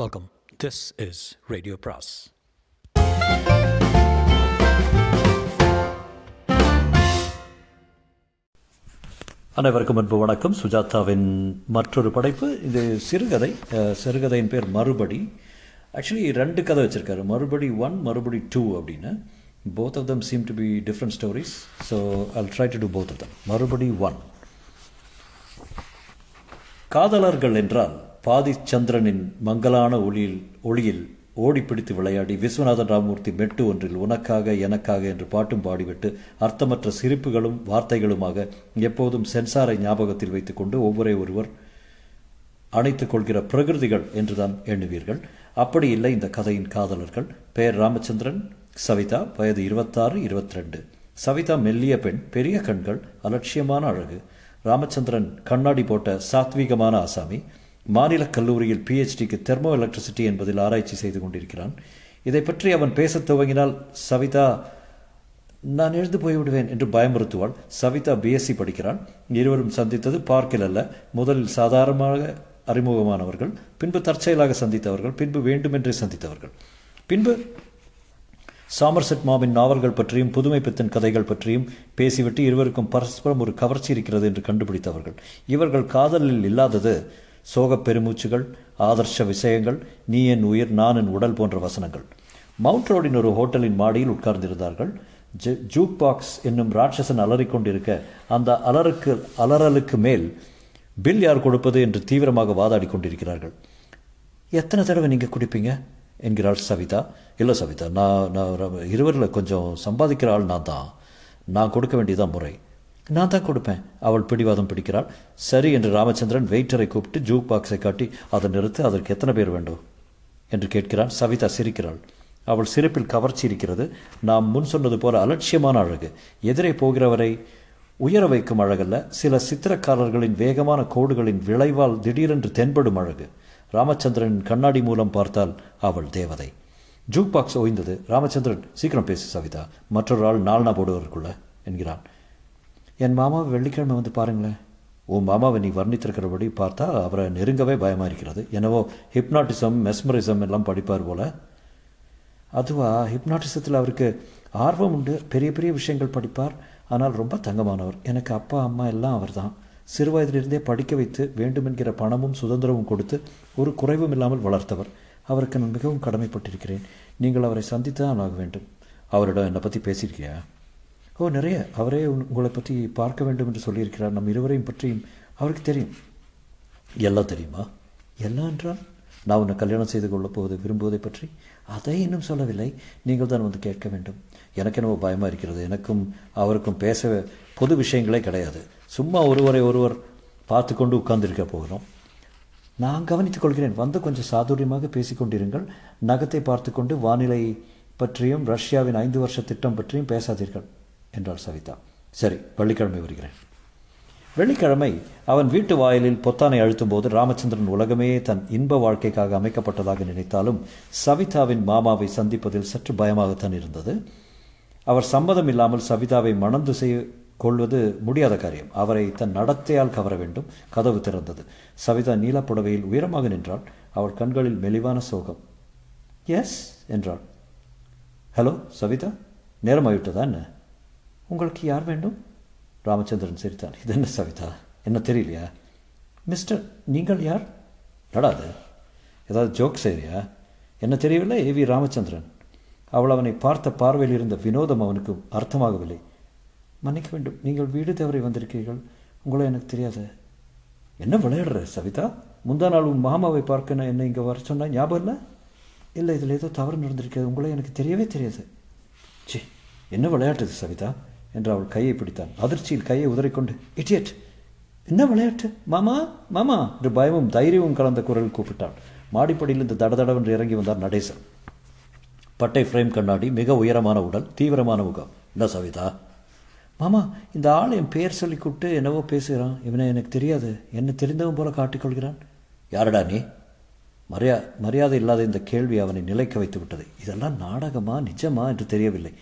Welcome this is radio பிராஸ் அனைவருக்கும் அன்பு வணக்கம். சுஜாதாவின் மற்றொரு படைப்பு இது சிறுகதை. சிறுகதையின் பேர் மறுபடி. ஆக்சுவலி ரெண்டு கதை வச்சுருக்காரு. மறுபடி ஒன் மறுபடி டூ அப்படின்னு. Both of them seem to be different stories so I'll try to do both of them மறுபடி ஒன் காதலர்கள் என்றால் பாதிச்சந்திரனின் மங்கலான ஒளியில் ஒளியில் ஓடிப்பிடித்து விளையாடி விஸ்வநாதன் ராமமூர்த்தி மெட்டு ஒன்றில் உனக்காக எனக்காக என்று பாட்டும் பாடிவிட்டு அர்த்தமற்ற சிரிப்புகளும் வார்த்தைகளுமாக எப்போதும் சென்சாரை ஞாபகத்தில் வைத்துக்கொண்டு ஒவ்வொரே ஒருவர் அணைத்துக் கொள்கிற பிரகிருதிகள் என்றுதான் எண்ணுவீர்கள். அப்படி இல்லை இந்த கதையின் காதலர்கள். பெயர் ராமச்சந்திரன் சவிதா வயது இருபத்தாறு இருபத்தி ரெண்டு சவிதா மெல்லிய பெண் பெரிய கண்கள் அலட்சியமான அழகு. ராமச்சந்திரன் கண்ணாடி போட்ட சாத்வீகமான ஆசாமி. மாநில கல்லூரியில் பிஹெச்டிக்கு தெர்மோ எலக்ட்ரிசிட்டி என்பதில் ஆராய்ச்சி செய்து கொண்டிருக்கிறான். இதை பற்றி அவன் பேசத் துவங்கினால் சவிதா நான் எழுந்து போய்விடுவேன் என்று பயமுறுத்துவாள். சவிதா பிஎஸ்சி படிக்கிறான். இருவரும் சந்தித்தது பார்க்கில் அல்ல. முதலில் சாதாரணமாக அறிமுகமானவர்கள் பின்பு தற்செயலாக சந்தித்தவர்கள் பின்பு வேண்டுமென்றே சந்தித்தவர்கள். பின்பு சாமர்செட் மாமின் நாவல்கள் பற்றியும் புதுமை பித்தன் கதைகள் பற்றியும் பேசிவிட்டு இருவருக்கும் பரஸ்பரம் ஒரு கவர்ச்சி இருக்கிறது என்று கண்டுபிடித்தவர்கள். இவர்கள் காதலில் இல்லாதது சோகப் பெருமூச்சுகள் ஆதர்ஷ விஷயங்கள் நீ என் உயிர் நான் என் உடல் போன்ற வசனங்கள். மவுண்ட் ரோடின் ஒரு ஹோட்டலின் மாடியில் உட்கார்ந்திருந்தார்கள். ஜ- ஜூக் பாக்ஸ் என்னும் ராட்சசன் அலறிக்கொண்டிருக்க அந்த அலருக்கு அலறலுக்கு மேல் பில் யார் கொடுப்பது என்று தீவிரமாக வாதாடி கொண்டிருக்கிறார்கள். எத்தனை தடவை நீங்கள் குடிப்பீங்க? என்கிறாள் சவிதா. இல்லை சவிதா நான் நான் இருவரில் கொஞ்சம் சம்பாதிக்கிற ஆள் நான் தான். நான் கொடுக்க வேண்டியதான் முறை. நான் தான் கொடுப்பேன். அவள் பிடிவாதம் பிடிக்கிறாள். சரி என்று ராமச்சந்திரன் வெயிட்டரை கூப்பிட்டு ஜூக் பாக்ஸை காட்டி அதை நிறுத்து அதற்கு எத்தனை பேர் வேண்டும்? என்று கேட்கிறான். சவிதா சிரிக்கிறாள். அவள் சிரிப்பில் கவர்ச்சி இருக்கிறது. நாம் முன் சொன்னது போல அலட்சியமான அழகு. எதிரே போகிறவரை உயர வைக்கும் அழகல்ல. சில சித்திரக்காரர்களின் வேகமான கோடுகளின் விளைவால் திடீரென்று தென்படும் அழகு. ராமச்சந்திரனின் கண்ணாடி மூலம் பார்த்தால் அவள் தேவதை. ஜூக் பாக்ஸ் ஓய்ந்தது. ராமச்சந்திரன் சீக்கிரம் பேசு சவிதா. மற்றொரு ஆள் நாலனா போடுவதற்குள்ள என்கிறான். என் மாமாவை வெள்ளிக்கிழமை வந்து பாருங்களேன். உன் மாமாவை நீ வர்ணித்திருக்கிறபடி பார்த்தா அவரை நெருங்கவே பயமாக இருக்கிறது. என்னவோ ஹிப்னாட்டிசம் மெஸ்மரிசம் எல்லாம் படிப்பார் போல. அதுவா ஹிப்னாட்டிசத்தில் அவருக்கு ஆர்வம் உண்டு. பெரிய பெரிய விஷயங்கள் படிப்பார். ஆனால் ரொம்ப தங்கமானவர். எனக்கு அப்பா அம்மா எல்லாம் அவர் தான் சிறு வயதிலிருந்தே படிக்க வைத்து வேண்டுமென்கிற பணமும் சுதந்திரமும் கொடுத்து ஒரு குறைவும் இல்லாமல் வளர்த்தவர். அவருக்கு நான் மிகவும் கடமைப்பட்டிருக்கிறேன். நீங்கள் அவரை சந்தித்து தான் ஆக வேண்டும். அவரிடம் என்னை பற்றி பேசியிருக்கியா? ஓ நிறைய. அவரே உங்களை பற்றி பார்க்க வேண்டும் என்று சொல்லியிருக்கிறார். நம் இருவரையும் பற்றியும் அவருக்கு தெரியும். எல்லாம் தெரியுமா? எல்லாம் என்றால் நான் உன்னை கல்யாணம் செய்து கொள்ளப் போவது விரும்புவதை பற்றி அதை இன்னும் சொல்லவில்லை. நீங்கள் தான் வந்து கேட்க வேண்டும். எனக்கு என்னவோ பயமாக இருக்கிறது. எனக்கும் அவருக்கும் பேச பொது விஷயங்களே கிடையாது. சும்மா ஒருவரை ஒருவர் பார்த்து கொண்டு உட்கார்ந்திருக்க போகிறோம். நான் கவனித்துக் கொள்கிறேன். வந்து கொஞ்சம் சாதுரியமாக பேசிக்கொண்டிருங்கள் நகத்தை பார்த்துக்கொண்டு வானிலை பற்றியும் ரஷ்யாவின் ஐந்து வருஷ திட்டம் பற்றியும் பேசாதீர்கள். என்றாள் சவிதா சரி வெள்ளிக்கிழமை வருகிறேன் வெள்ளிக்கிழமை அவன் வீட்டு வாயிலில் பொத்தானை அழுத்தும்போது ராமச்சந்திரன் உலகமே தன் இன்ப வாழ்க்கைக்காக அமைக்கப்பட்டதாக நினைத்தாலும் சவிதாவின் மாமாவை சந்திப்பதில் சற்று பயமாகத்தான் இருந்தது. அவர் சம்மதம் இல்லாமல் சவிதாவை மணந்து செய்ய கொள்வது முடியாத காரியம். அவரை தன் நடத்தையால் கவர வேண்டும். கதவு திறந்தது. சவிதா நீலப்புடவையில் உயரமாக நின்றாள். அவள் கண்களில் மெலிவான சோகம். எஸ் என்றாள். ஹலோ சவிதா? நேரமாகிவிட்டதா என்ன? உங்களுக்கு யார் வேண்டும்? ராமச்சந்திரன் சிரித்தான். இது என்ன சவிதா? என்ன தெரியலையா? மிஸ்டர் நீங்கள் யார்? நடாது ஏதாவது ஜோக் செய்றியா? என்ன தெரியவில்லை ஏ வி ராமச்சந்திரன். அவள் அவனை பார்த்த பார்வையில் இருந்த வினோதம் அவனுக்கு அர்த்தமாகவில்லை. மன்னிக்க வேண்டும் நீங்கள் வீடு தவறி வந்திருக்கிறீர்கள். உங்களை எனக்கு தெரியாது. என்ன விளையாடுற சவிதா? முந்தா நாள் உன் மாமாவை பார்க்க நான் என்னை இங்கே வர சொன்னா ஞாபகம் இல்லை? இல்லை இதில் ஏதோ தவறு நடந்திருக்காது உங்களை எனக்கு தெரியவே தெரியாது. சி என்ன விளையாட்டுது சவிதா? என்று அவள் கையை பிடித்தான். அதிர்ச்சியில் கையை உதறிக்கொண்டு இடியட் என்ன விளையாட்டு? மாமா மாமா! என்று பயமும் தைரியமும் கலந்த குரல் கூப்பிட்டாள். மாடிப்படியிலிருந்து தடதடவென்று இறங்கி வந்தார் நடேசன். பட்டை ஃப்ரேம் கண்ணாடி மிக உயரமான உடல் தீவிரமான முகம். என்ன சவிதா? மாமா இந்த ஆள் என் பேர் சொல்லி கூப்பிட்டு என்னவோ பேசுகிறான். இவனை எனக்கு தெரியாது. என்ன தெரிந்தவன் போல காட்டிக்கொள்கிறான் யாரடா நீ? மரியா மரியாதை இல்லாத இந்த கேள்வி அவனை நிலைக்க வைத்து விட்டது இதெல்லாம் நாடகமா நிஜமா என்று தெரியவில்லை.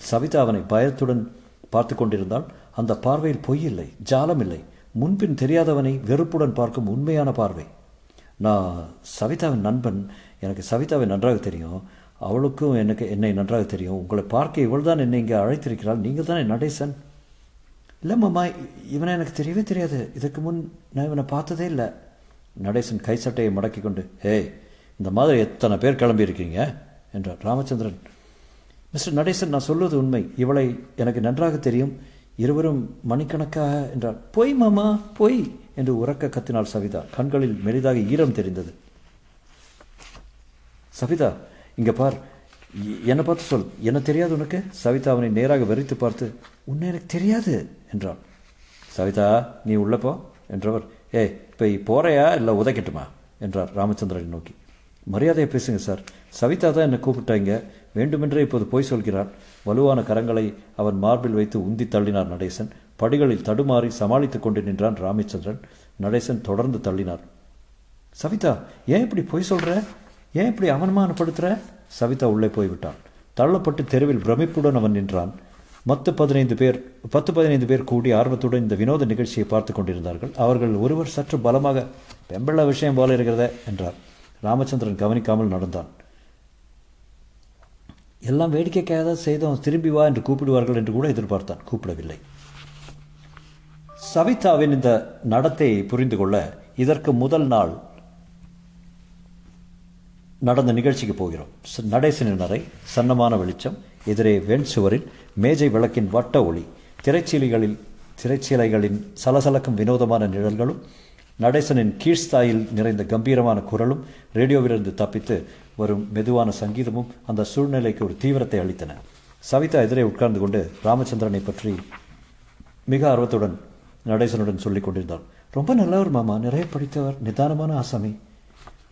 சவிதா அவனை பயத்துடன் பார்த்து கொண்டிருந்தால் அந்த பார்வையில் பொய் இல்லை ஜாலம் இல்லை. முன்பின் தெரியாதவனை வெறுப்புடன் பார்க்கும் உண்மையான பார்வை. நான் சவிதாவின் நண்பன். எனக்கு சவிதாவை நன்றாக தெரியும். அவளுக்கும் எனக்கு என்னை நன்றாக தெரியும். உங்களை பார்க்க இவள் தான் என்னை இங்கே அழைத்திருக்கிறாள். நீங்கள் தானே நடேசன்? இல்லை மாமா இவனை எனக்கு தெரியவே தெரியாது. இதுக்கு முன் நான் இவனை பார்த்ததே இல்லை. நடேசன் கை சட்டையை மடக்கி கொண்டு ஏய் இந்த மாதிரி எத்தனை பேர் கிளம்பி இருக்கீங்க என்றார். ராமச்சந்திரன் மிஸ்டர் நடேசன் நான் சொல்வது உண்மை. இவளை எனக்கு நன்றாக தெரியும். இருவரும் மணிக்கணக்காக என்றார் பொய் மாமா பொய் என்று உறக்க கத்தினாள் சவிதா. கண்களில் மெலிதாக ஈரம் தெரிந்தது. சவிதா இங்க பார். என்னை பார்த்து சொல். என்ன தெரியாது உனக்கு? சவிதா அவனை நேராக வெறித்து பார்த்து உன்னை எனக்கு தெரியாது என்றான். சவிதா நீ உள்ளப்போ போ என்றவர். ஏய் இப்போ போறையா? இல்லை உதைக்கட்டுமா? என்றார் ராமச்சந்திரனை நோக்கி. மரியாதையை பேசுங்க சார். சவிதா தான் என்னை கூப்பிட்டாங்க வேண்டுமென்றே இப்போது போய் சொல்கிறாள் வலுவான கரங்களை அவன் மார்பில் வைத்து உந்தி தள்ளினார் நடேசன். படிகளில் தடுமாறி சமாளித்துக் கொண்டு நின்றான் ராமச்சந்திரன். நடேசன் தொடர்ந்து தள்ளினார். சவிதா ஏன் இப்படி பொய் சொல்கிற ஏன் இப்படி அவமானப்படுத்துகிற சவிதா உள்ளே போய்விட்டான். தள்ளப்பட்டு தெருவில் பிரமிப்புடன் அவன் நின்றான். மொத்த பதினைந்து பேர் பத்து பதினைந்து பேர் கூடி ஆர்வத்துடன் இந்த வினோத நிகழ்ச்சியை பார்த்து கொண்டிருந்தார்கள். அவர்கள் ஒருவர் சற்று பலமாக பெம்பள விஷயம் போல இருக்கிறத என்றார். ராமச்சந்திரன் கவனிக்காமல் நடந்தான். எல்லாம் வேடிக்கைக்காக தான் செய்தோம் திரும்பி வா என்று கூப்பிடுவார்கள் என்று கூட எதிர்பார்த்தான். கூப்பிடவில்லை. சவிதாவின் இந்த நடத்தையை புரிந்து கொள்ள இதற்கு முதல் நாள் நடந்த நிகழ்ச்சிக்கு போகிறோம். நடேசனின் அறை சன்னமான வெளிச்சம் எதிரே வெண் சுவரில் மேஜை விளக்கின் வட்ட ஒளி திரைச்சீலைகளில் திரைச்சீலைகளின் சலசலக்கும் வினோதமான நிழல்களும் நடேசனின் கீழ்ஸ்தாயில் நிறைந்த கம்பீரமான குரலும் ரேடியோவிலிருந்து தப்பித்து வரும் மெதுவான சங்கீதமும் அந்த சூழ்நிலைக்கு ஒரு தீவிரத்தை அளித்தன. சவிதா எதிரே உட்கார்ந்து கொண்டு ராமச்சந்திரனை பற்றி மிக ஆர்வத்துடன் நடேசனுடன் சொல்லிக் கொண்டிருந்தாள். ரொம்ப நல்லவர் மாமா. நிறைய படித்தவர். நிதானமான ஆசாமி.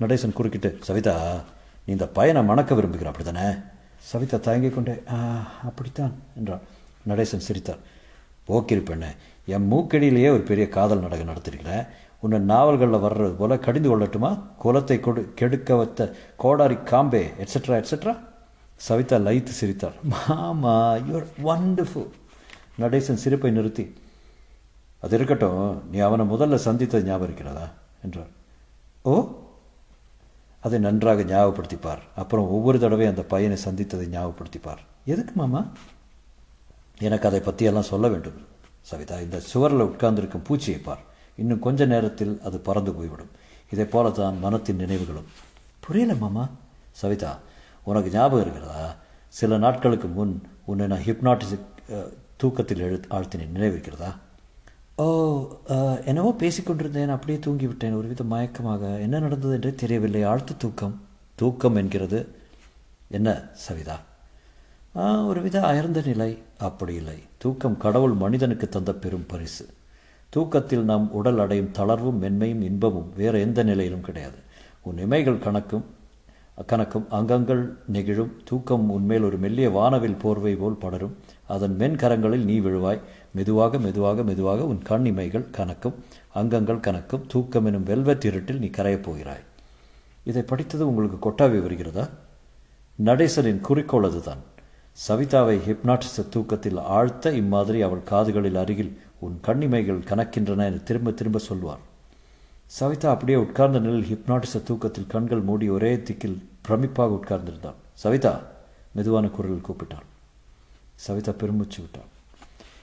நடேசன் குறுக்கிட்டு சவிதா நீ இந்த பையனை மணக்க விரும்புகிற அப்படித்தானே? சவிதா தயங்கிக் கொண்டே அப்படித்தான் என்றாள். நடேசன் சிரித்தார். போக்கிரி பெண்ணே என் மூக்கடியிலேயே ஒரு பெரிய காதல் நாடகம் நடத்திருக்கிறேன் உன்னை நாவல்களில் வர்றது போல கடிந்து கொள்ளட்டுமா? குலத்தை கொடு கெடுக்க வைத்த கோடாரி காம்பே எட்ஸெட்ரா எட்ஸெட்ரா சவிதா லைத்து சிரித்தார் மாமா யூஆர் வண்டர்ஃபுல் நடேசன் சிரிப்பை நிறுத்தி அது இருக்கட்டும் நீ அவனை முதல்ல சந்தித்தது ஞாபகம் இருக்கிறதா? என்றார் ஓ? அதை நன்றாக ஞாபகப்படுத்திப்பார். அப்புறம் ஒவ்வொரு தடவை அந்த பையனை சந்தித்ததை ஞாபகப்படுத்திப்பார். எதுக்கு மாமா? எனக்கு அதை பற்றியெல்லாம் சொல்ல வேண்டும். சவிதா இந்த சுவரில் உட்கார்ந்திருக்கும் பூச்சியை பார். இன்னும் கொஞ்ச நேரத்தில் அது பறந்து போய்விடும். இதை போல தான் மனத்தின் நினைவுகளும். புரியல மாமா? சவிதா உனக்கு ஞாபகம் இருக்கிறதா? சில நாட்களுக்கு முன் உன்னை நான் ஹிப்னாட்டிசிக் தூக்கத்தில் எழு ஆழ்த்தினேன். நினைவிருக்கிறதா ஓ என்னவோ பேசிக்கொண்டிருந்தேன் அப்படியே தூங்கிவிட்டேன். ஒருவித மயக்கமாக. என்ன நடந்தது என்றே தெரியவில்லை. ஆழ்த்த தூக்கம். தூக்கம் என்கிறது. என்ன சவிதா? ஒரு ஒருவித அயர்ந்த நிலை. அப்படி இல்லை. தூக்கம் கடவுள் மனிதனுக்கு தந்த பெரும் பரிசு. தூக்கத்தில் நாம் உடல் அடையும் தளர்வும் மென்மையும் இன்பமும் வேறு எந்த நிலையிலும் கிடையாது. உன் இமைகள் கணக்கும் கணக்கும் அங்கங்கள் நெகிழும். தூக்கம் உன்மேல் ஒரு மெல்லிய வானவில் போர்வை போல் படரும். அதன் மென்கரங்களில் நீ விழுவாய். மெதுவாக மெதுவாக மெதுவாக உன் கண் இமைகள் கணக்கும் அங்கங்கள் கணக்கும் தூக்கம் எனும் வெல்வெட் இருட்டில் நீ கரையப் போகிறாய். இதை படித்தது உங்களுக்கு கொட்டாவி வருகிறதா? நடேசனின் குறிக்கோள் அதுதான். சவிதாவை ஹிப்னாட்டிச தூக்கத்தில் ஆழ்த்த இம்மாதிரி அவள் காதுகளில் அருகில் உன் கண்ணிமைகள் கணக்கின்றன என திரும்ப திரும்ப சொல்வார் சவிதா அப்படியே உட்கார்ந்த நிலையில் ஹிப்னாட்டிச தூக்கத்தில் கண்கள் மூடி ஒரே திக்கில் பிரமிப்பாக உட்கார்ந்திருந்தாள். சவிதா மெதுவான குரலில் கூப்பிட்டாள். சவிதா பெருமூச்சு விட்டாள்.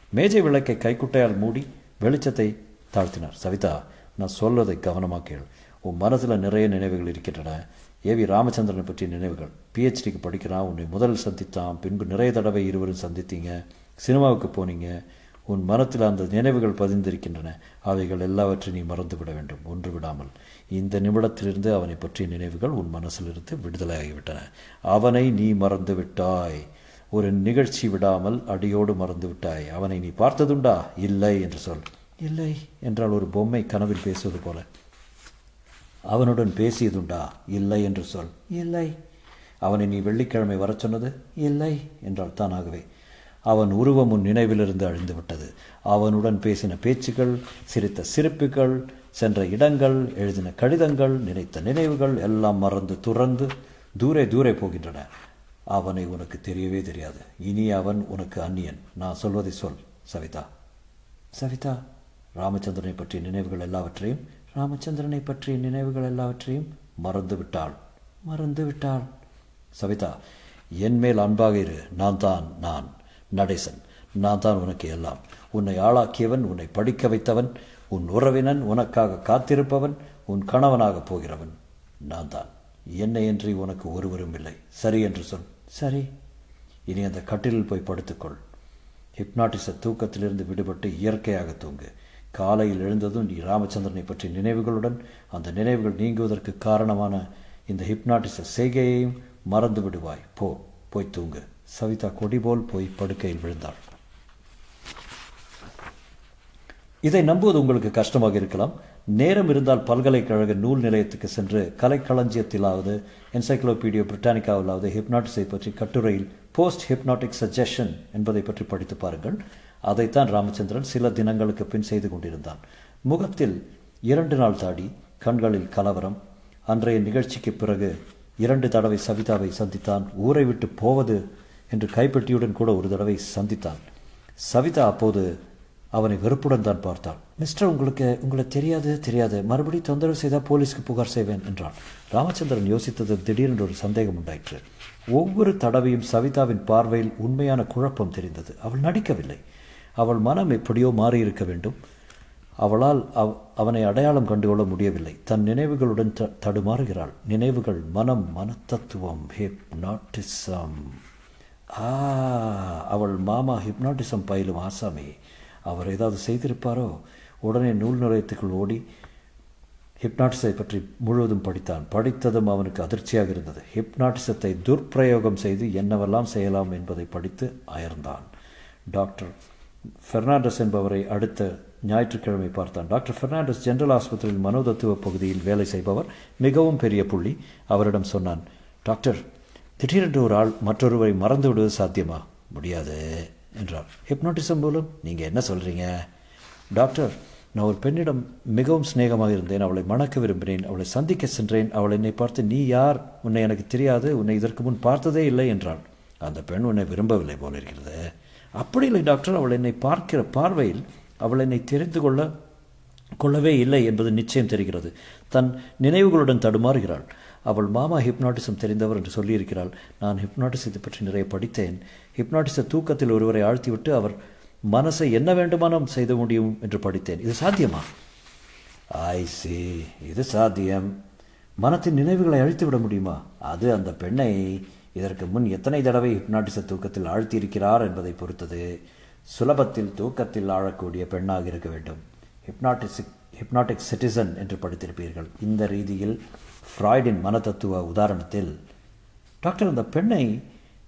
மேஜை விளக்கை கைக்குட்டையால் மூடி வெளிச்சத்தை தாழ்த்தினார். சவிதா நான் சொல்வதை கவனமாக கேள். உன் மனதில் நிறைய நினைவுகள் இருக்கின்றன. ஏவி ராமச்சந்திரனை பற்றிய நினைவுகள். பிஹெச்டிக்கு படிக்கிறான். உன்னை முதல் சந்தித்தான். பின்பு நிறைய தடவை இருவரும் சந்தித்தீங்க. சினிமாவுக்கு போனீங்க. உன் மனத்தில் அந்த நினைவுகள் பதிந்திருக்கின்றன. அவைகள் எல்லாவற்றையும் நீ மறந்து விட வேண்டும். ஒன்று விடாமல். இந்த நிமிடத்திலிருந்து அவனை பற்றிய நினைவுகள் உன் மனசிலிருந்து விடுதலையாகிவிட்டன அவனை நீ மறந்து விட்டாய் ஒரு நிகழ்ச்சி விடாமல் அடியோடு மறந்து விட்டாய் அவனை நீ பார்த்ததுண்டா? இல்லை என்று சொல். இல்லை. என்றால் ஒரு பொம்மை கனவில் பேசுவது போல. அவனுடன் பேசியதுண்டா? இல்லை என்று சொல். இல்லை. அவனை நீ வெள்ளிக்கிழமை வரச் சொன்னது? இல்லை. என்றால் தானாகவே. அவன் உருவம் உன் நினைவிலிருந்து அழிந்து விட்டது. அவனுடன் பேசின பேச்சுகள் சிரித்த சிரிப்புகள் சென்ற இடங்கள் எழுதின கடிதங்கள் நினைத்த நினைவுகள் எல்லாம் மறந்து துறந்து தூரே தூரே போகின்றன. அவனை உனக்கு தெரியவே தெரியாது. இனி அவன் உனக்கு அந்நியன். நான் சொல்வதை சொல் சவிதா. சவிதா. ராமச்சந்திரனை பற்றிய நினைவுகள் எல்லாவற்றையும் ராமச்சந்திரனை பற்றிய நினைவுகள் எல்லாவற்றையும் மறந்து விட்டாள் மறந்து விட்டாள் சவிதா என் மேல் அன்பாக இரு. நான் தான் நான். நடேசன் நான் தான் உனக்கு எல்லாம். உன்னை ஆளாக்கியவன் உன்னை படிக்க வைத்தவன் உன் உறவினன் உனக்காக காத்திருப்பவன் உன் கணவனாக போகிறவன். நான் தான். என்னை என்று உனக்கு ஒருவரும் இல்லை. சரி என்று சொல். சரி. இனி அந்த கட்டிலில் போய் படுத்துக்கொள். ஹிப்னாட்டிச தூக்கத்திலிருந்து விடுபட்டு இயற்கையாக தூங்கு. காலையில் எழுந்ததும் நீ ராமச்சந்திரனை பற்றிய நினைவுகளுடன் அந்த நினைவுகள் நீங்குவதற்கு காரணமான இந்த ஹிப்னாட்டிச செய்கையையும் மறந்து விடுவாய். போ போய் தூங்கு. சவிதா கொடி போல் போய் படுக்கையில் விழுந்தாள். இதை நம்புவது உங்களுக்கு கஷ்டமாக இருக்கலாம். நேரம் இருந்தால் பல்கலைக்கழக நூல் நிலையத்துக்கு சென்று கலைக்களஞ்சியத்திலாவது என்சைக்ளோபீடியோ பிரிட்டானிக்காவிலாவது ஹிப்னாட்டிஸை பற்றி கட்டுரையில் போஸ்ட் ஹிப்னாட்டிக் சஜஷன் என்பதை பற்றி படித்து பாருங்கள். அதைத்தான் ராமச்சந்திரன் சில தினங்களுக்கு பின் செய்து கொண்டிருந்தான். முகத்தில் இரண்டு நாள் தாடி கண்களில் கலவரம். அன்றைய நிகழ்ச்சிக்கு பிறகு இரண்டு தடவை சவிதாவை சந்தித்தான். ஊரை விட்டு போவது என்று கைப்பெட்டியுடன் கூட ஒரு தடவை சந்தித்தான். சவிதா அப்போது அவனை வெறுப்புடன் தான் பார்த்தாள். மிஸ்டர் உங்களுக்கு உங்களை தெரியாது தெரியாது. மறுபடியும் தொந்தரவு செய்தால் போலீஸ்க்கு புகார் செய்வேன் என்றான். ராமச்சந்திரன் யோசித்தது திடீரென்று ஒரு சந்தேகம் உண்டாயிற்று. ஒவ்வொரு தடவையும் சவிதாவின் பார்வையில் உண்மையான குழப்பம் தெரிந்தது. அவள் நடிக்கவில்லை. அவள் மனம் எப்படியோ மாறியிருக்க வேண்டும். அவளால் அவ் அவனை அடையாளம் கண்டுகொள்ள முடியவில்லை. தன் நினைவுகளுடன் த தடுமாறுகிறாள். நினைவுகள் மனம் மனத்தத்துவம் ஹிப்னாட்டிசம். ஆ அவள் மாமா ஹிப்னாட்டிசம் பயிலும் ஆசாமி. அவர் ஏதாவது செய்திருப்பாரோ? உடனே நூல் நிலையத்துக்குள் ஓடி ஹிப்னாட்டிஸை பற்றி முழுவதும் படித்தான். படித்ததும் அவனுக்கு அதிர்ச்சியாக இருந்தது. ஹிப்னாட்டிசத்தை துர்ப்பிரயோகம் செய்து என்னவெல்லாம் செய்யலாம் என்பதை படித்து அயர்ந்தான். டாக்டர் பெர்னாண்டஸ் என்பவரை அடுத்த ஞாயிற்றுக்கிழமை பார்த்தான். டாக்டர் பெர்னாண்டஸ் ஜெனரல் ஆஸ்பத்திரியில் மனோதத்துவ பகுதியில் வேலை செய்பவர். மிகவும் பெரிய புள்ளி அவரிடம் சொன்னான் டாக்டர் திடீரென்று ஒரு ஆள் மற்றொருவரை மறந்து விடுவது சாத்தியமா? முடியாது என்றார். ஹிப்னோட்டிசம் மூலம் நீங்கள் என்ன சொல்கிறீங்க டாக்டர் நான் ஒரு பெண்ணிடம் மிகவும் சிநேகமாக இருந்தேன். அவளை மணக்க விரும்பினேன். அவளை சந்திக்க சென்றேன். அவள் என்னை பார்த்து நீ யார்? உன்னை எனக்கு தெரியாது. உன்னை இதற்கு முன் பார்த்ததே இல்லை என்றாள். அந்த பெண் உன்னை விரும்பவில்லை போல இருக்கிறது. அப்படி இல்லை டாக்டர் அவள் என்னை பார்க்கிற பார்வையில் அவள் என்னை தெரிந்து கொள்ள கொள்ளவே இல்லை என்பது நிச்சயம் தெரிகிறது. தன் நினைவுகளுடன் தடுமாறுகிறாள். அவள் மாமா ஹிப்னாட்டிசம் தெரிந்தவர் என்று சொல்லியிருக்கிறாள். நான் ஹிப்னாட்டிசத்தை பற்றி நிறைய படித்தேன். ஹிப்னாட்டிச தூக்கத்தில் ஒருவரை ஆழ்த்திவிட்டு அவர் மனசை என்ன வேண்டுமானம் செய்த முடியும் என்று படித்தேன். இது சாத்தியமா? ஐ சி இது சாத்தியம். மனத்தின் நினைவுகளை அழித்து விட முடியுமா? அது அந்த பெண்ணை இதற்கு முன் எத்தனை தடவை ஹிப்னாட்டிச தூக்கத்தில் ஆழ்த்தியிருக்கிறார் என்பதை பொறுத்தது. சுலபத்தில் தூக்கத்தில் ஆழக்கூடிய பெண்ணாக இருக்க வேண்டும். ஹிப்னாட்டிசிக் ஹிப்னாட்டிக் சிட்டிசன் என்று படித்திருப்பீர்கள். இந்த ரீதியில் ஃப்ராய்டின் மனதத்துவ உதாரணத்தில் டாக்டர் அந்த பெண்ணை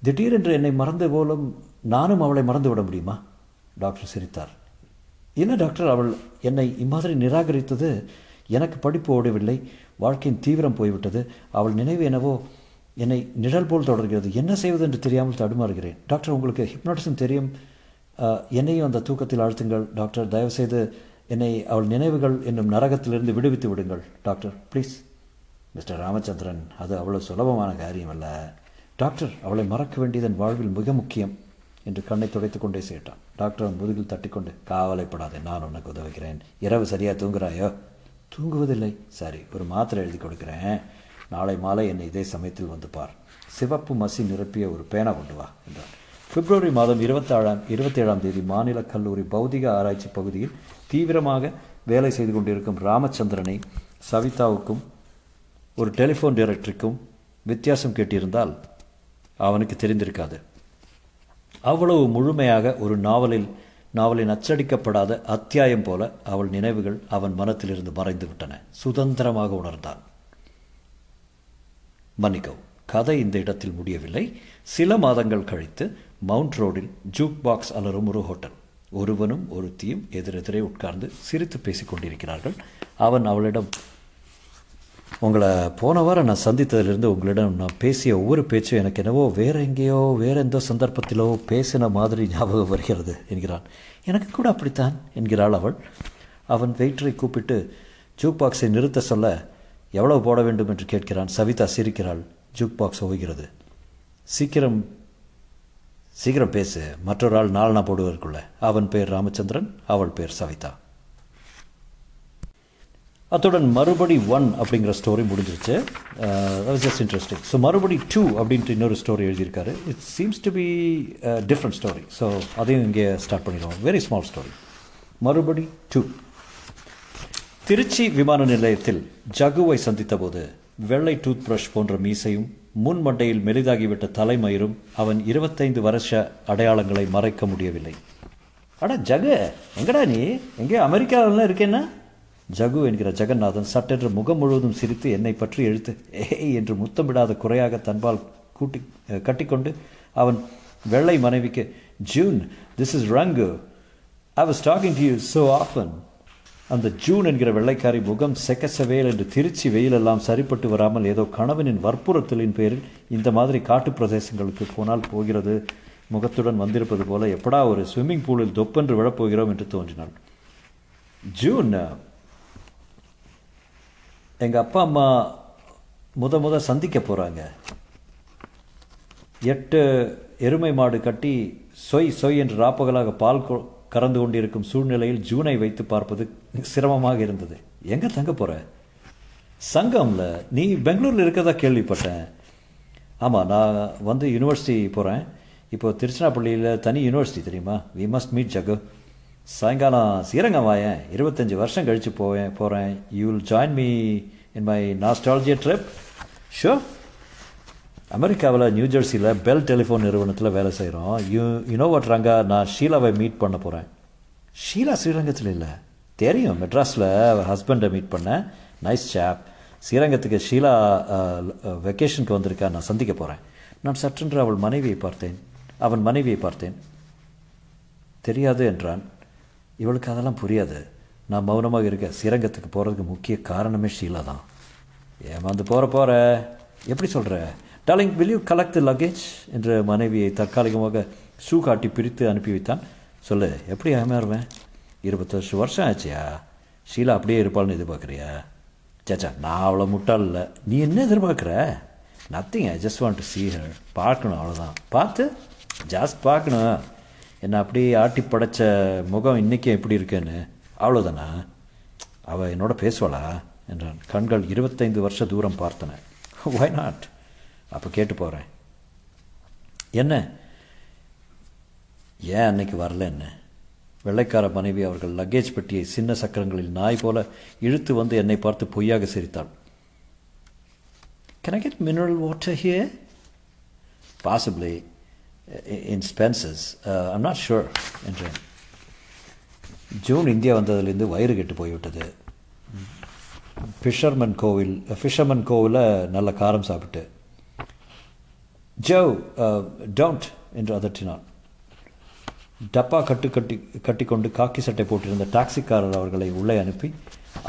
திடீரென்று என்னை மறந்து போலும் நானும் அவளை மறந்து விட முடியுமா? டாக்டர் சிரித்தார். இல்லை டாக்டர் அவள் என்னை இம்மாதிரி நிராகரித்தது? எனக்கு படிப்பு ஓடவில்லை வாழ்க்கையின் தீவிரம் போய்விட்டது. அவள் நினைவு என்னவோ என்னை நிழல் போல் தொடர்கிறது. என்ன செய்வது என்று தெரியாமல் தடுமாறுகிறேன். டாக்டர் உங்களுக்கு ஹிப்னாட்டிசம் தெரியும். என்னையும் அந்த தூக்கத்தில் ஆழ்த்துங்கள் டாக்டர் தயவுசெய்து என்னை அவள் நினைவுகள் என்னும் நரகத்திலிருந்து விடுவித்து விடுங்கள். Doctor please. மிஸ்டர் ராமச்சந்திரன் அது அவ்வளோ சுலபமான காரியம் அல்ல டாக்டர் அவளை மறக்க வேண்டியதன் வாழ்வில் மிக முக்கியம் என்று கண்ணை துடைத்து கொண்டே சேட்டான் டாக்டர் முதுகில் தட்டிக்கொண்டு காவலைப்படாதே நான் உனக்கு உதவுகிறேன். இரவு சரியாக தூங்குறாயோ? தூங்குவதில்லை. சரி ஒரு மாத்திரை எழுதி கொடுக்குறேன். நாளை மாலை என்னை இதே சமயத்தில் வந்து பார். சிவப்பு மசி நிரப்பிய ஒரு பேனா கொண்டு வா என்றார். பிப்ரவரி மாதம் இருபத்தாழாம் இருபத்தேழாம் தேதி மாநில கல்லூரி பௌதிக ஆராய்ச்சி பகுதியில் தீவிரமாக வேலை செய்து கொண்டிருக்கும் ராமச்சந்திரனை சவிதாவுக்கும் ஒரு டெலிஃபோன் டைரக்டருக்கும் வித்தியாசம் கேட்டிருந்தால் அவனுக்கு தெரிந்திருக்காது. அவ்வளவு முழுமையாக ஒரு நாவலில் நாவலின் அச்சடிக்கப்படாத அத்தியாயம் போல அவள் நினைவுகள் அவன் மனத்திலிருந்து மறைந்து விட்டன. சுதந்திரமாக உணர்ந்தான். மன்னிக்கவும். கதை இந்த இடத்தில் முடியவில்லை. சில மாதங்கள் கழித்து மவுண்ட் ரோடில் ஜூக் பாக்ஸ் அலரும் ஒரு ஹோட்டல். ஒருவனும் ஒருத்தியும் எதிரெதிரே உட்கார்ந்து சிரித்து பேசிக் கொண்டிருக்கிறார்கள் அவன் அவளிடம் உங்களை போன வாரம் நான் சந்தித்ததிலிருந்து உங்களிடம் நான் பேசிய ஒவ்வொரு பேச்சும் எனக்கு என்னவோ வேற எங்கேயோ வேற எந்த சந்தர்ப்பத்திலோ பேசின மாதிரி ஞாபகம் வருகிறது என்கிறான். எனக்கு கூட அப்படித்தான் என்கிறாள் அவள். அவன் வெயிட்டரை கூப்பிட்டு ஜூக் பாக்ஸை நிறுத்த சொல்ல எவ்வளவு போட வேண்டும் என்று கேட்கிறான். சவிதா சிரிக்கிறாள். ஜூக் பாக்ஸ் ஓய்கிறது. சீக்கிரம் சீக்கிரம் பேசு. மற்றொரு ஆள் நாலனா போடுவதற்குள்ள. அவன் பேர் ராமச்சந்திரன் அவள் பேர் சவிதா. அத்துடன் மறுபடி ஒன் அப்படிங்கிற ஸ்டோரி முடிஞ்சிருச்சு. ஜஸ்ட் இன்ட்ரெஸ்டிங் ஸோ மறுபடி டூ அப்படின்ட்டு இன்னொரு ஸ்டோரி எழுதியிருக்காரு. It seems to be different story so அதையும் இங்கே ஸ்டார்ட் பண்ணிடுவோம். வெரி ஸ்மால் ஸ்டோரி மறுபடி டூ திருச்சி விமான நிலையத்தில் ஜகுவை சந்தித்தபோது வெள்ளை டூத் பிரஷ் போன்ற மீசையும் முன் மண்டையில் மெலிதாகிவிட்ட தலைமயிரும் அவன் இருபத்தைந்து வருஷ அடையாளங்களை மறைக்க முடியவில்லை. அடா ஜகு எங்கடா நீ? எங்கே அமெரிக்காவிலாம் இருக்கேன்னா? ஜகு என்கிற ஜெகநாதன் சட்டென்று முகம் முழுவதும் சிரித்து என்னை பற்றி எழுத்து ஏய் என்று முத்தமிடாத குறையாக தன்பால் கூட்டி கட்டிக்கொண்டு அவன் வெள்ளை மனைவிக்கு June this is Rangu. I was talking to you so often அந்த ஜூன் என்கிற வெள்ளைக்காரி முகம் செக்கசவேல் என்று திருச்சி வெயிலெல்லாம் சரிப்பட்டு வராமல் ஏதோ கணவனின் வற்புறுத்தலின் பேரில் இந்த மாதிரி காட்டு பிரதேசங்களுக்கு போனால் போகிறது. முகத்துடன் வந்திருப்பது போல எப்படா ஒரு ஸ்விம்மிங் பூலில் தொப்பென்று விழப்போகிறோம் என்று தோன்றினாள். ஜூன் எங்கள் அப்பா அம்மா முத முத சந்திக்க போகிறாங்க எட்டு எருமை மாடு கட்டி சொய் சொய் என்று ராப்பகலாக பால் கொ- கறந்து கொண்டிருக்கும் சூழ்நிலையில் ஜூனை வைத்து பார்ப்பது சிரமமாக இருந்தது. எங்கே தங்க போகிற சங்கம்ல. நீ பெங்களூரில் இருக்கதா கேள்விப்பட்டேன். ஆமாம் நான் வந்து யூனிவர்சிட்டி போகிறேன் இப்போ திருச்சினாப்பள்ளியில் தனி யூனிவர்சிட்டி தெரியுமா? வி மஸ்ட் மீட் ஜகு சாயங்காலம் ஸ்ரீரங்கம் வாயேன். இருபத்தஞ்சி வருஷம் கழித்து போவேன் போகிறேன் you will join me in my nostalgia trip show அமெரிக்காவில் நியூ ஜெர்சியில் பெல் டெலிஃபோன் நிறுவனத்தில் வேலை செய்கிறோம் யூ யூனோ வாட் ரங்கா? நான் ஷீலாவை மீட் பண்ண போகிறேன் ஷீலா ஸ்ரீரங்கத்தில் இல்லை. தெரியும் மெட்ராஸில் ஹஸ்பண்டை மீட் பண்ணேன். நைஸ் சாப் ஸ்ரீரங்கத்துக்கு ஷீலா வெக்கேஷனுக்கு வந்திருக்கா நான் சந்திக்க போகிறேன் நான் சற்றென்று அவள் மனைவியை பார்த்தேன். அவன் மனைவியை பார்த்தேன். தெரியாது என்றான். இவளுக்கு அதெல்லாம் புரியாது. நான் மௌனமாக இருக்க ஸ்ரீரங்கத்துக்கு போகிறதுக்கு முக்கிய காரணமே ஷீலா தான் ஏமாந்து போகிற போகிற எப்படி சொல்கிற darling will you collect the luggage? மனைவியை தற்காலிகமாக ஷூ காட்டி பிரித்து அனுப்பி வைத்தான். சொல்லு எப்படி ஏமாறுவேன் இருபத்தி வருஷம் வருஷம் ஆச்சியா? ஷீலா அப்படியே இருப்பாள்னு எதிர்பார்க்குறியா? சேச்சா நான் அவ்வளோ முட்டாள் இல்லை. நீ என்ன எதிர்பார்க்குற? Nothing I just want to see her பார்க்கணும் அவ்வளோதான் பார்த்து ஜாஸ்ட் பார்க்கணும். என்னை அப்படியே ஆட்டி படைச்ச முகம் இன்றைக்கும் எப்படி இருக்குன்னு. அவ்வளோதானா அவள் என்னோட பேசுவாளா? என்றான். கண்கள் இருபத்தைந்து வருஷ தூரம் பார்த்தன. ஒய் நாட் அப்போ கேட்டு போகிறேன் என்ன? ஏன் அன்னைக்கு வரல என்ன? வெள்ளைக்கார மனைவி அவர்கள் லக்கேஜ் பெட்டியை சின்ன சக்கரங்களில் நாய் போல இழுத்து வந்து என்னை பார்த்து பொய்யாக சிரித்தாள். Can I get mineral water here? Possibly. Uh, in Spencer's. Uh, I'm not sure என்றேன். ஜூன் இந்தியா வந்ததுலேருந்து வயிறு கெட்டு போய்விட்டது. ஃபிஷர்மன் கோவில் ஃபிஷர்மன் கோவிலில் நல்ல காரம் சாப்பிட்டு. ஜோ டோன்ட் என்று அதட்டினான் டப்பா கட்டு கட்டி கட்டிக்கொண்டு காக்கி சட்டை போட்டிருந்த டாக்ஸிக்காரர் அவர்களை உள்ளே அனுப்பி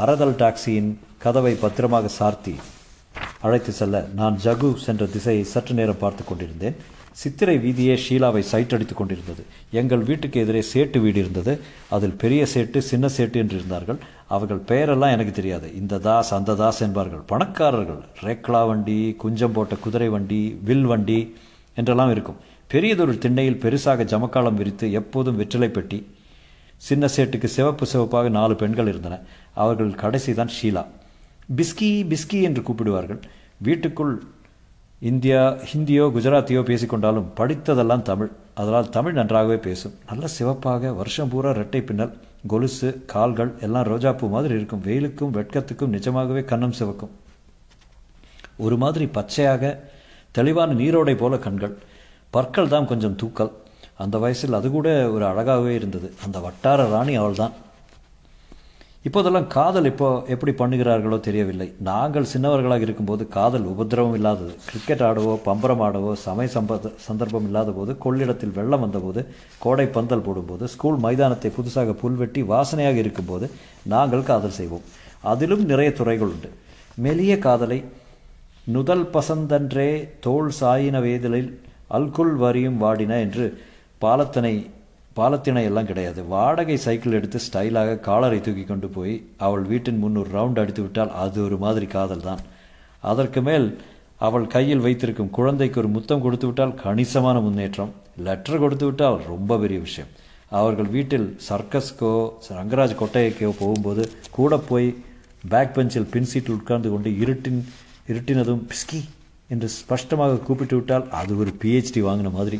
அறதல் டாக்ஸியின் கதவை பத்திரமாக சார்த்தி அழைத்து செல்ல நான் ஜகு சென்ற திசையை சற்று நேரம் பார்த்து கொண்டிருந்தேன். சித்திரை வீதியே ஷீலாவை சைட் அடித்துக் கொண்டிருந்தது. எங்கள் வீட்டுக்கு எதிரே சேட்டு வீடு இருந்தது. அதில் பெரிய சேட்டு சின்ன சேட்டு என்று இருந்தார்கள். அவர்கள் பெயரெல்லாம் எனக்கு தெரியாது. இந்த தாஸ் அந்த தாஸ் என்பார்கள். பணக்காரர்கள். ரேக்லா வண்டி குஞ்சம் போட்ட குதிரை வண்டி வில் வண்டி என்றெல்லாம் இருக்கும். பெரியதொரு திண்ணையில் பெருசாக ஜமக்காலம் விரித்து எப்போதும் வெற்றிலை பெட்டி சின்ன சேட்டுக்கு சிவப்பு சிவப்பாக நாலு பெண்கள் இருந்தன. அவர்கள் கடைசி தான் ஷீலா. பிஸ்கி பிஸ்கி என்று கூப்பிடுவார்கள். வீட்டுக்குள் இந்தியா ஹிந்தியோ குஜராத்தியோ பேசிக்கொண்டாலும் படித்ததெல்லாம் தமிழ். அதனால் தமிழ் நன்றாகவே பேசும். நல்ல சிவப்பாக வருஷம் பூரா ரெட்டை பின்னல் கொலுசு கால்கள் எல்லாம் ரோஜாப்பூ மாதிரி இருக்கும். வெயிலுக்கும் வெட்கத்துக்கும் நிஜமாகவே கன்னம் சிவக்கும். ஒரு மாதிரி பச்சையாக தெளிவான நீரோடை போல கண்கள். பற்கள் தான் கொஞ்சம் தூக்கல். அந்த வயசில் அது கூட ஒரு அழகாகவே இருந்தது. அந்த வட்டார ராணி அவள்தான். இப்போதெல்லாம் காதல் இப்போ எப்படி பண்ணுகிறார்களோ தெரியவில்லை. நாங்கள் சின்னவர்களாக இருக்கும்போது காதல் உபத்திரவம் இல்லாதது. கிரிக்கெட் ஆடவோ பம்பரம் ஆடவோ சமய சம்பத சந்தர்ப்பம் இல்லாத போது கொள்ளிடத்தில் வெள்ளம் வந்தபோது கோடை பந்தல் போடும்போது ஸ்கூல் மைதானத்தை புதுசாக புல்வெட்டி வாசனையாக இருக்கும்போது நாங்கள் காதல் செய்வோம். அதிலும் நிறைய துறைகள் உண்டு. மெலிய காதலை நுதல் பசந்தன்றே தோல் சாயின வேதலில் அல்குல் வரியும் வாடின என்று பாலத்தனை பாலத்தினை எல்லாம் கிடையாது. வாடகை சைக்கிள் எடுத்து ஸ்டைலாக காலரை தூக்கி கொண்டு போய் அவள் வீட்டின் முன் ஒரு ரவுண்ட் அடித்து விட்டால் அது ஒரு மாதிரி காதல் தான். அதற்கு மேல் அவள் கையில் வைத்திருக்கும் குழந்தைக்கு ஒரு முத்தம் கொடுத்து விட்டால் கணிசமான முன்னேற்றம். லெட்டர் கொடுத்து விட்டால் ரொம்ப பெரிய விஷயம். அவர்கள் வீட்டில் சர்க்கஸ்க்கோ ரங்கராஜ் கொட்டையக்கோ போகும்போது கூட போய் பேக் பெஞ்சில் பின் சீட்டில் உட்கார்ந்து கொண்டு இருட்டின் இருட்டினதும் பிஸ்கி என்று ஸ்பஷ்டமாக கூப்பிட்டு விட்டால் அது ஒரு பிஹெச்டி வாங்கின மாதிரி.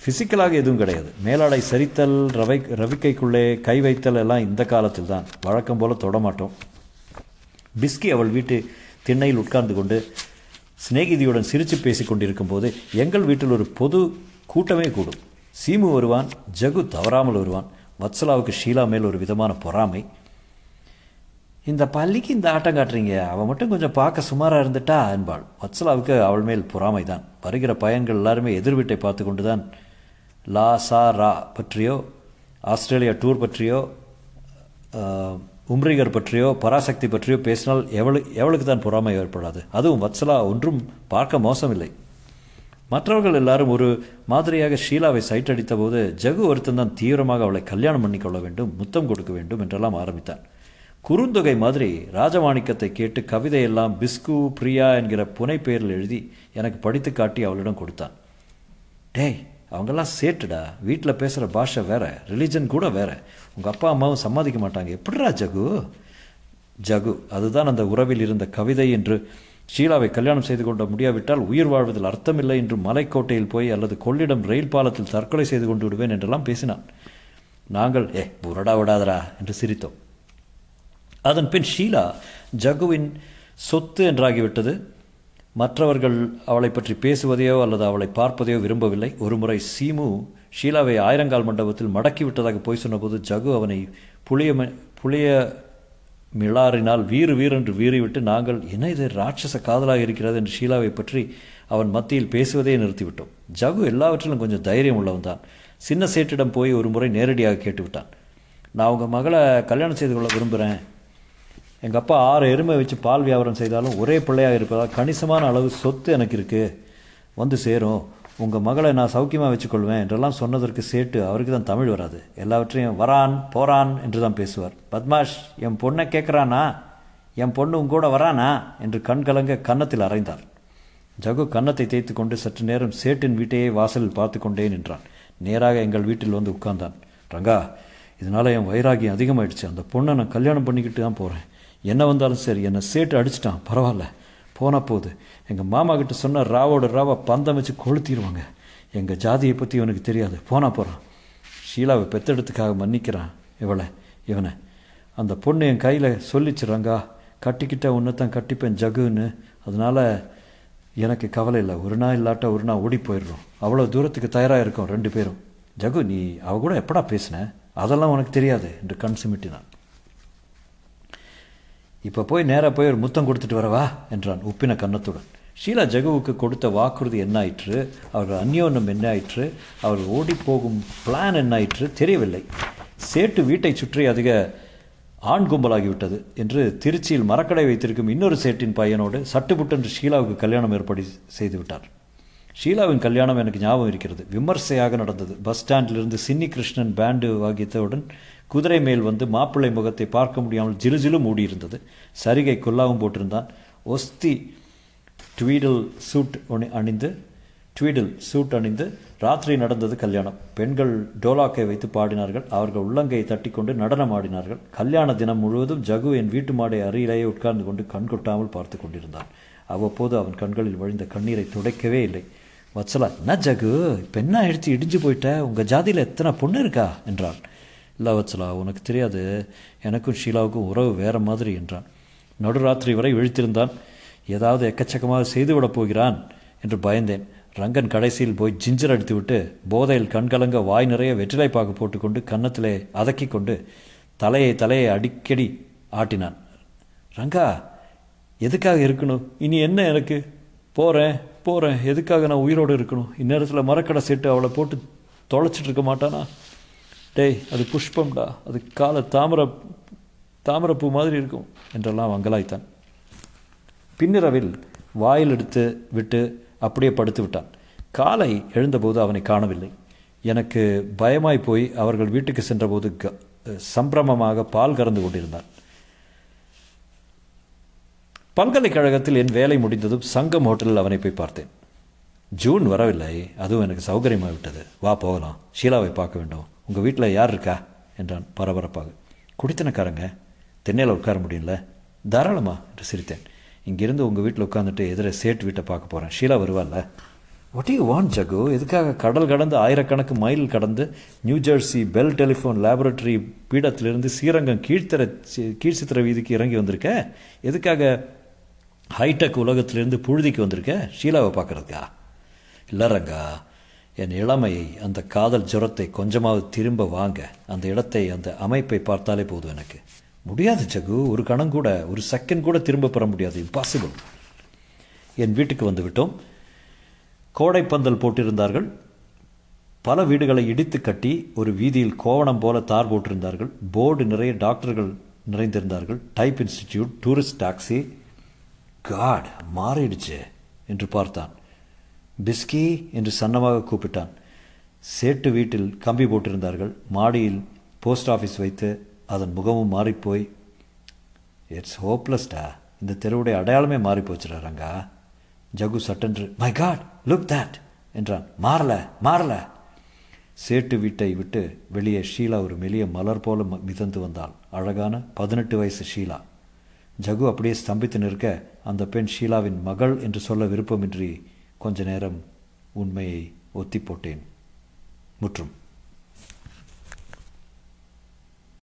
ஃபிசிக்கலாக எதுவும் கிடையாது. மேலாடை சரித்தல் ரவை ரவிக்கைக்குள்ளே கை வைத்தல் எல்லாம் இந்த காலத்தில் தான். வழக்கம் போல் தொடமாட்டோம் பிஸ்கி அவள் வீட்டு திண்ணையில் உட்கார்ந்து கொண்டு சிநேகிதியுடன் சிரித்து பேசிக் கொண்டிருக்கும் போது எங்கள் வீட்டில் ஒரு பொது கூட்டமே கூடும். சீமு வருவான் ஜகு தவறாமல் வருவான். வத்சலாவுக்கு ஷீலா மேல் ஒரு விதமான பொறாமை. இந்த பள்ளிக்கு இந்த ஆட்டம் காட்டுறீங்க. அவன் மட்டும் கொஞ்சம் பார்க்க சுமாராக இருந்துட்டா என்பாள். வத்சலாவுக்கு அவள் மேல் பொறாமை தான் வருகிற பையன்கள் எல்லாருமே எதிர் வீட்டை பார்த்து கொண்டு தான் லா சா ரா பற்றியோ ஆஸ்திரேலியா டூர் பற்றியோ உம்ரிகர் பற்றியோ பராசக்தி பற்றியோ பேசினால் எவளு எவளுக்கு தான் பொறாமை ஏற்படாது? அதுவும் வத்சலா ஒன்றும் பார்க்க மோசமில்லை. மற்றவர்கள் எல்லாரும் ஒரு மாதிரியாக ஷீலாவை சைட் அடித்தபோது ஜகு ஒருத்தன் தான் தீவிரமாக அவளை கல்யாணம் பண்ணிக்கொள்ள வேண்டும் முத்தம் கொடுக்க வேண்டும் என்றெல்லாம் ஆரம்பித்தான். குறுந்தொகை மாதிரி ராஜமாணிக்கத்தை கேட்டு கவிதையெல்லாம் பிஸ்கு பிரியா என்கிற புனை பெயரில் எழுதி எனக்கு படித்து காட்டி அவளிடம் கொடுத்தான். டேய் அவங்கெல்லாம் சேட்டுடா. வீட்டில் பேசுகிற பாஷை வேற. ரிலீஜன் கூட வேற. உங்கள் அப்பா அம்மாவும் சம்மதிக்க மாட்டாங்க. எப்படிடா ஜகு? ஜகு அதுதான் அந்த உறவில் இருந்த கவிதை என்று ஷீலாவை கல்யாணம் செய்து கொள்ள முடியாவிட்டால் உயிர் வாழ்வதில் அர்த்தமில்லை என்று மலைக்கோட்டையில் போய் அல்லது கொள்ளிடம் ரயில் பாலத்தில் தற்கொலை செய்து கொண்டு விடுவேன் என்றெல்லாம் பேசினான். நாங்கள் ஏ புரடா விடாதடா என்று சிரித்தோம். அதன் பின் ஷீலா ஜகுவின் சொத்து என்றாகிவிட்டது. மற்றவர்கள் அவளை பற்றி பேசுவதையோ அல்லது அவளை பார்ப்பதையோ விரும்பவில்லை. ஒருமுறை சீமு ஷீலாவை ஆயிரங்கால் மண்டபத்தில் மடக்கி விட்டதாக போய் சொன்னபோது ஜகு அவனை புளிய புளிய மிளாரினால் வீறு வீரென்று வீறிவிட்டு நாங்கள் என்ன இது ராட்சச காதலாக இருக்கிறது? என்று ஷீலாவை பற்றி அவன் மத்தியில் பேசுவதே நிறுத்திவிட்டோம். ஜகு எல்லாவற்றிலும் கொஞ்சம் தைரியம் உள்ளவன் தான் சின்ன சேட்டிடம் போய் ஒரு முறை நேரடியாக கேட்டுவிட்டான். நான் உங்கள் மகளை கல்யாணம் செய்து கொள்ள விரும்புகிறேன் எங்கள் அப்பா ஆறு எருமை வச்சு பால் வியாபாரம் செய்தாலும் ஒரே பிள்ளையாக இருப்பதால் கணிசமான அளவு சொத்து எனக்கு இருக்குது வந்து சேரும். உங்கள் மகளை நான் சௌக்கியமாக வச்சுக்கொள்வேன் என்றெல்லாம் சொன்னதற்கு சேட்டு அவருக்கு தான் தமிழ் வராது. எல்லாவற்றையும் வரான் போறான் என்று தான் பேசுவார். பத்மாஷ் என் பொண்ணை கேட்குறானா என் பொண்ணு உங்கூட வரானா? என்று கண் கலங்க கன்னத்தில் அரைந்தார் ஜகு கன்னத்தை தேய்த்து கொண்டு சற்று நேரம் சேட்டின் வீட்டையே வாசலில் பார்த்து கொண்டே நின்றான். நேராக எங்கள் வீட்டில் வந்து உட்கார்ந்தான். ரங்கா இதனால் என் வைராகியம் அதிகமாயிடுச்சு. அந்த பொண்ணை நான் கல்யாணம் பண்ணிக்கிட்டு தான் போகிறேன் என்ன வந்தாலும் சரி என்னை சேட்டு அடிச்சிட்டான். பரவாயில்ல. போன போது. எங்கள் மாமா கிட்ட சொன்ன ராவோட ராவை பந்தம் வச்சு கொளுத்திடுவாங்க. எங்கள் ஜாதியை பற்றி இவனுக்கு தெரியாது. போனா போகிறான் ஷீலாவை பெத்தெடுத்துக்காக மன்னிக்கிறான் இவளை இவனை. அந்த பொண்ணு என் கையில் சொல்லிச்சு கட்டிக்கிட்ட தான் கட்டிப்பேன் ஜகுன்னு. அதனால் எனக்கு கவலை இல்லை. ஒரு நாள் இல்லாட்டா ஒரு நாள் ஓடி போயிடுறோம். அவ்வளோ தூரத்துக்கு தயாராக இருக்கோம் ரெண்டு பேரும். ஜகு நீ அவ கூட எப்படா பேசின? அதெல்லாம் உனக்கு தெரியாது. என்று கண் சிமிட்டினான். இப்போ போய் நேராக போய் ஒரு முத்தம் கொடுத்துட்டு வரவா? என்றான் உப்பின கன்னத்துடன். ஷீலா ஜெகுவுக்கு கொடுத்த வாக்குறுதி என்ன ஆயிற்று? அவர் அந்யோன்னம் என்ன ஆயிற்று? அவர்கள் ஓடிப்போகும் பிளான் என்ன ஆயிற்று? தெரியவில்லை. சேட்டு வீட்டை சுற்றி அதிக ஆண் கும்பலாகிவிட்டது என்று திருச்சியில் மரக்கடை வைத்திருக்கும் இன்னொரு சேட்டின் பையனோடு சட்டுப்புட்டென்று ஷீலாவுக்கு கல்யாணம் ஏற்பாடு செய்து விட்டார். ஷீலாவின் கல்யாணம் எனக்கு ஞாபகம் இருக்கிறது. விமர்சையாக நடந்தது. பஸ் ஸ்டாண்டிலிருந்து சின்னி கிருஷ்ணன் பேண்டு வாகித்தவுடன் குதிரை மேல் வந்து மாப்பிள்ளை முகத்தை பார்க்க முடியாமல் ஜிலுஜிலு மூடியிருந்தது சரிகை கொல்லாவும் போட்டிருந்தான். ஒஸ்தி ட்வீடல் சூட் அணிந்து ட்வீடில் சூட் அணிந்து ராத்திரி நடந்தது கல்யாணம். பெண்கள் டோலாக்கை வைத்து பாடினார்கள். அவர்கள் உள்ளங்கையை தட்டிக்கொண்டு நடனம் ஆடினார்கள். கல்யாண தினம் முழுவதும் ஜகு என் வீட்டு மாடை அருகிலேயே உட்கார்ந்து கொண்டு கண் கொட்டாமல் பார்த்து கொண்டிருந்தான். அவ்வப்போது அவன் கண்களில் வழிந்த கண்ணீரை துடைக்கவே இல்லை. வச்சலா என்ன ஜகு? இப்போ என்ன எடுத்து இடிஞ்சு போயிட்ட? உங்கள் ஜாதியில் எத்தனை பொண்ணு இருக்கா? என்றான். இல்லாவச்சலா உனக்கு தெரியாது. எனக்கும் ஷீலாவுக்கும் உறவு வேற மாதிரி என்றான். நடுராத்திரி வரை விழித்திருந்தான். ஏதாவது எக்கச்சக்கமாக செய்துவிடப் போகிறான் என்று பயந்தேன். ரங்கன் கடைசியில் போய் ஜிஞ்சர் அடித்துவிட்டு போதையில் கண்கலங்க வாய் நிறைய வெற்றிலைப்பாக்கு போட்டுக்கொண்டு கன்னத்திலே அதக்கி கொண்டு தலையை தலையை அடிக்கடி ஆட்டினான். ரங்கா எதுக்காக இருக்கணும்? இனி என்ன எனக்கு? போகிறேன் போகிறேன் எதுக்காக நான் உயிரோடு இருக்கணும்? இந்நேரத்தில் மரக்கடை செட்டு அவளை போட்டு தொலைச்சிட்டு இருக்க மாட்டானா? டேய் அது புஷ்பம்டா அது கால தாமரை தாமரைப்பூ மாதிரி இருக்கும். என்றெல்லாம் அங்கலாய்த்தான். பின்னிரவில் வாயில் எடுத்து விட்டு அப்படியே படுத்து விட்டான். காலை எழுந்தபோது அவனை காணவில்லை. எனக்கு பயமாய் போய் அவர்கள் வீட்டுக்கு சென்றபோது க சம்பிரமமாக பால் கறந்து கொண்டிருந்தான். பல்கலைக்கழகத்தில் என் வேலை முடிந்ததும் சங்கம் ஹோட்டலில் அவனை போய் பார்த்தேன். ஜூன் வரவில்லை. அதுவும் எனக்கு சௌகரியமாக விட்டது வா போகலாம். ஷீலாவை பார்க்க வேண்டும். உங்கள் வீட்டில் யார் இருக்கா? என்றான் பரபரப்பாக. குடித்தனக்காரங்க. தென்னையில் உட்கார முடியல. தாராளமா என்று சிரித்தேன். இங்கிருந்து உங்கள் வீட்டில் உட்காந்துட்டு எதிர சேட் வீட்டை பார்க்க போகிறேன் ஷீலா வருவாள்ல? வாட் யூ வாண்ட் ஜகு எதுக்காக கடல் கடந்து ஆயிரக்கணக்கு மைல் கடந்து New Jersey Bell telephone laboratory பீடத்திலிருந்து Srirangam கீழ்த்தர கீழ்ச்சித்திர வீதிக்கு இறங்கி வந்திருக்க? எதுக்காக ஹைடெக் உலகத்திலிருந்து புழுதிக்கு வந்திருக்க? ஷீலாவை பார்க்கறதுக்கா? இல்லை ரங்கா என் இளமையை அந்த காதல் ஜுரத்தை கொஞ்சமாவது திரும்ப வாங்க அந்த இடத்தை அந்த அமைப்பை பார்த்தாலே போதும் எனக்கு. முடியாது ஜகு. ஒரு கணம் கூட ஒரு செகண்ட் கூட திரும்ப பெற முடியாது. இம்பாசிபிள் என் வீட்டுக்கு வந்துவிட்டோம் கோடைப்பந்தல் போட்டிருந்தார்கள். பல வீடுகளை இடித்து கட்டி ஒரு வீதியில் கோவணம் போல தார் போட்டிருந்தார்கள். போர்டு நிறைய டாக்டர்கள் நிறைந்திருந்தார்கள். Type institute tourist taxi. God மாறிடுச்சு என்று பார்த்தான். பிஸ்கி என்று சன்னமாக கூப்பிட்டான். சேட்டு வீட்டில் கம்பி போட்டிருந்தார்கள். மாடியில் போஸ்ட் ஆஃபீஸ் வைத்து அதன் முகமும் மாறிப்போய் இட்ஸ் ஹோப்லெஸ்டா இந்த தெருவுடைய அடையாளமே மாறி போச்சுடா ரங்கா. ஜகு சட்டென்று மை காட் லுக் தேட் என்றான். மாறல மாறல. சேட்டு வீட்டை விட்டு வெளியே ஷீலா ஒரு மெலிய மலர் போல மிதந்து வந்தாள். அழகான பதினெட்டு வயசு ஷீலா. ஜகு அப்படியே ஸ்தம்பித்து நிற்க அந்த பெண் ஷீலாவின் மகள் என்று சொல்ல விருப்பமின்றி கொஞ்ச நேரம் உண்மையை ஒத்தி போட்டேன். முற்றும்.